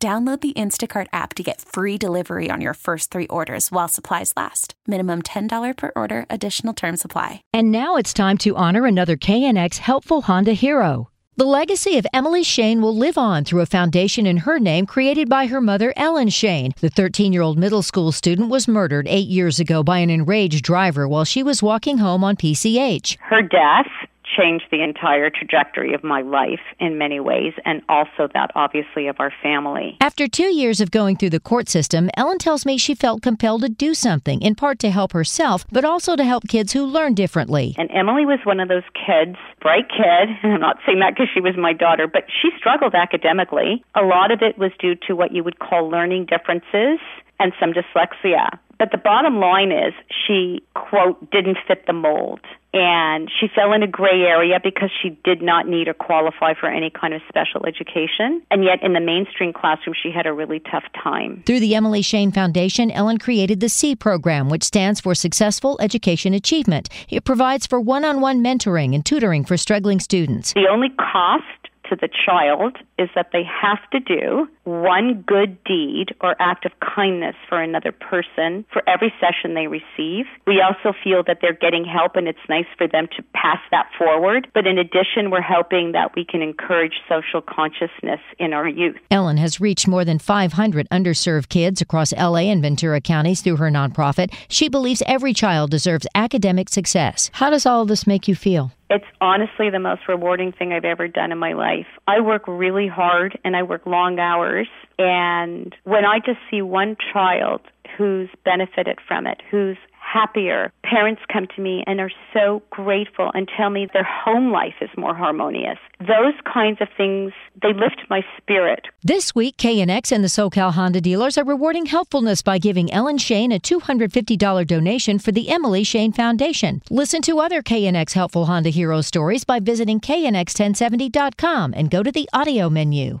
Download the Instacart app to get free delivery on your first three orders while supplies last. Minimum $10 per order, additional term supply. And now it's time to honor another KNX helpful Honda hero. The legacy of Emily Shane will live on through a foundation in her name created by her mother, Ellen Shane. The 13 year old middle school student was murdered eight years ago by an enraged driver while she was walking home on PCH. Her death changed the entire trajectory of my life in many ways, and also that obviously of our family. After two years of going through the court system, Ellen tells me she felt compelled to do something, in part to help herself, but also to help kids who learn differently. And Emily was one of those kids, bright kid, and I'm not saying that because she was my daughter, but she struggled academically. A lot of it was due to what you would call learning differences and some dyslexia. But the bottom line is she, quote, didn't fit the mold. And she fell in a gray area because she did not need or qualify for any kind of special education. And yet in the mainstream classroom, she had a really tough time. Through the Emily Shane Foundation, Ellen created the SEA program, which stands for Successful Education Achievement. It provides for one on one mentoring and tutoring for struggling students. The only cost to the child is that they have to do one good deed or act of kindness for another person for every session they receive. We also feel that they're getting help and it's nice for them to pass that forward. But in addition, we're hoping that we can encourage social consciousness in our youth. Ellen has reached more than 500 underserved kids across LA and Ventura counties through her nonprofit. She believes every child deserves academic success. How does all this make you feel? It's honestly the most rewarding thing I've ever done in my life. I work really hard and I work long hours. And when I just see one child who's benefited from it, who's happier. Parents come to me and are so grateful and tell me their home life is more harmonious. Those kinds of things, they lift my spirit. This week, KNX and the SoCal Honda dealers are rewarding helpfulness by giving Ellen Shane a $250 donation for the Emily Shane Foundation. Listen to other KNX Helpful Honda Hero stories by visiting knx1070.com and go to the audio menu.